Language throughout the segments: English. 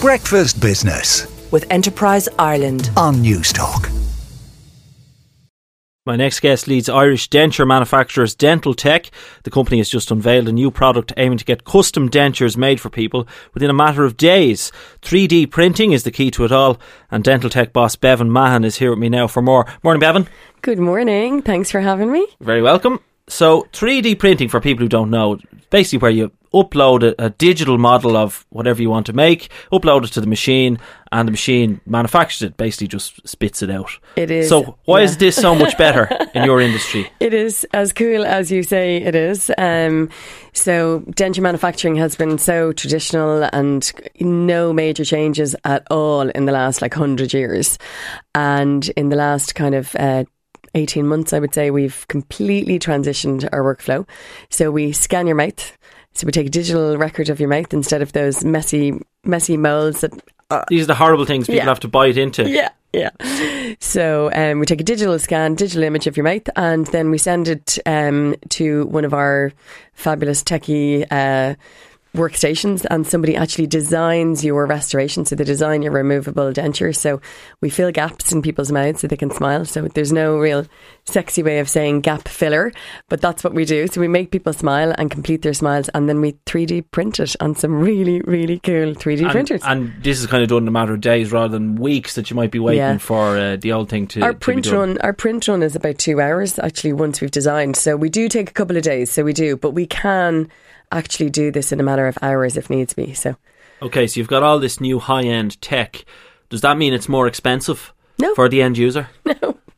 Breakfast Business with Enterprise Ireland. on Newstalk. My next guest leads Irish denture manufacturers Dental Tech. The company has just unveiled a new product aiming to get custom dentures made for people within a matter of days. 3D printing is the key to it all, and Dental Tech boss Bevan Mahan is here with me now for more. Morning, Bevan. Good morning. Thanks for having me. Very welcome. So, 3D printing, for people who don't know, basically where you upload a, a digital model of whatever you want to make, upload it to the machine, and the machine manufactures it, basically just spits it out. It is. So, why yeah. is this so much better in your industry? It is as cool as you say it is. Um, so, denture manufacturing has been so traditional and no major changes at all in the last like 100 years. And in the last kind of uh, 18 months, I would say, we've completely transitioned our workflow. So, we scan your mouth. So, we take a digital record of your mouth instead of those messy, messy molds that These are the horrible things people Yeah. have to bite into. Yeah, yeah. So um, we take a digital scan, digital image of your mouth, and then we send it um, to one of our fabulous techie. Uh, workstations and somebody actually designs your restoration. So they design your removable denture so we fill gaps in people's mouths so they can smile. So there's no real sexy way of saying gap filler but that's what we do. So we make people smile and complete their smiles and then we 3d print it on some really really cool 3d And, printers. and this is kind of done in a matter of days rather than weeks that you might be waiting Yeah. for uh, the old thing to our to be print done. run our print run is about two hours actually once we've designed. So we do take a couple of days so we do but we can actually do this in a matter of hours if needs be so Okay, so you've got all this new high end tech. Does that mean it's more expensive No. for the end user?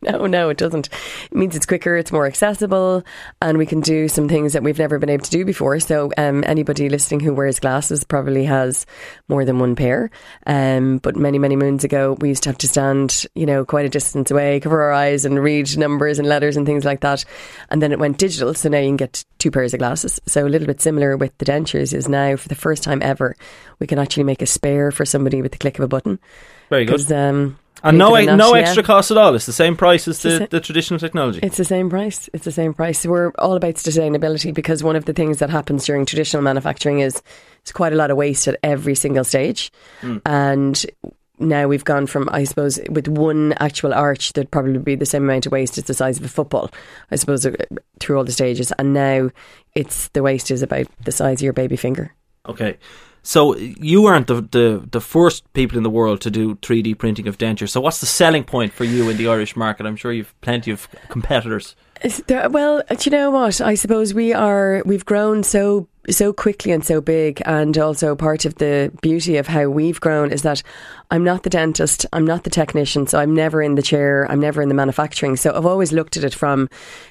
No no no it doesn't. It means it's quicker it's more accessible and we can do some things that we've never been able to do before. So um, anybody listening who wears glasses probably has more than one pair. Um, but many many moons ago we used to have to stand you know quite a distance away cover our eyes and read numbers and letters and things like that. And then it went digital so now you can get two pairs of glasses. So a little bit similar with the dentures is now for the first time ever we can actually make a spare for somebody with the click of a button. Very good. um, And no, believe no yeah. extra cost at all. It's the same price as the the, the traditional technology. It's the same price. It's the same price. We're all about sustainability because one of the things that happens during traditional manufacturing is there's quite a lot of waste at every single stage. And now we've gone from, I suppose, with one actual arch, there'd probably be the same amount of waste as the size of a football, I suppose, uh, through all the stages. And now it's the waste is about the size of your baby finger. Okay. So you aren't the, the the first people in the world to do 3D printing of dentures. So what's the selling point for you in the Irish market? I'm sure you've plenty of competitors. There- Well, do you know what? I suppose we are. We've grown so so quickly and so big, and also part of the beauty of how we've grown is that I'm not the dentist, I'm not the technician, so I'm never in the chair, I'm never in the manufacturing. So I've always looked at it from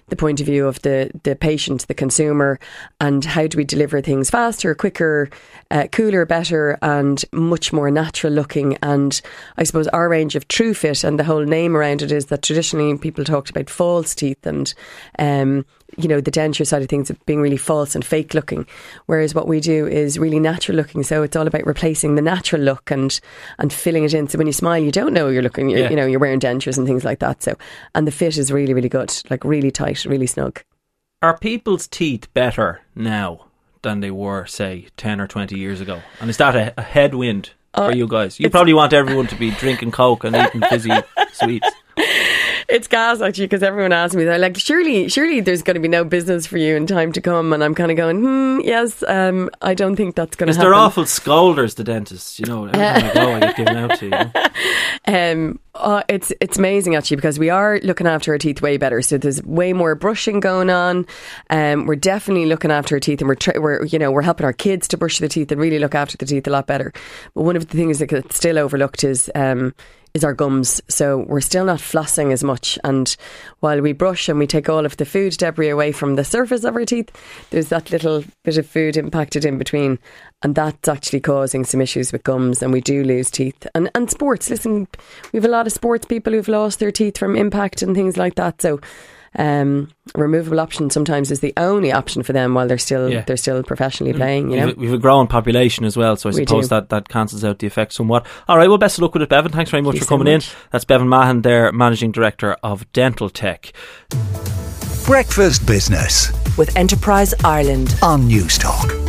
the point of view of the the patient, the consumer, and how do we deliver things faster, quicker, uh, cooler, better, and much more natural looking. And I suppose our range of True Fit and the whole name around it is that traditionally people talked about false teeth and. Um, you know, the denture side of things being really false and fake looking. Whereas what we do is really natural looking. So it's all about replacing the natural look and and filling it in. So when you smile, you don't know you're looking. You're, Yeah. You know, you're wearing dentures and things like that. So and the fit is really, really good, like really tight, really snug. Are people's teeth better now than they were, say, 10 or 20 years ago? And is that a, a headwind uh, for you guys? You probably want everyone to be drinking Coke and eating fizzy sweets. It's gas actually because everyone asks me, they're like, surely, surely there's going to be no business for you in time to come. And I'm kind of going, hmm, yes, um, I don't think that's going to happen. they're awful scolders, the dentists. You know, every time I go, I get given out to. You know? Um, uh, it's it's amazing actually because we are looking after our teeth way better. So there's way more brushing going on. Um, we're definitely looking after our teeth, and we're tra- we're you know we're helping our kids to brush their teeth and really look after the teeth a lot better. But one of the things that gets still overlooked is um, is our gums. So we're still not flossing as much. And while we brush and we take all of the food debris away from the surface of our teeth, there's that little bit of food impacted in between. And that's actually causing some issues with gums, and we do lose teeth. And and sports. Listen, we have a lot of sports people who've lost their teeth from impact and things like that. So, um, removable option sometimes is the only option for them while they're still Yeah. they're still professionally playing. You know, We've, we've a growing population as well, so I We suppose do. that, that cancels out the effect somewhat. All right, well, best of luck with it, Bevan. Thanks very much Thank you for so coming much. in. That's Bevan Mahan, there, Managing Director of Dental Tech. Breakfast Business with Enterprise Ireland. on Newstalk.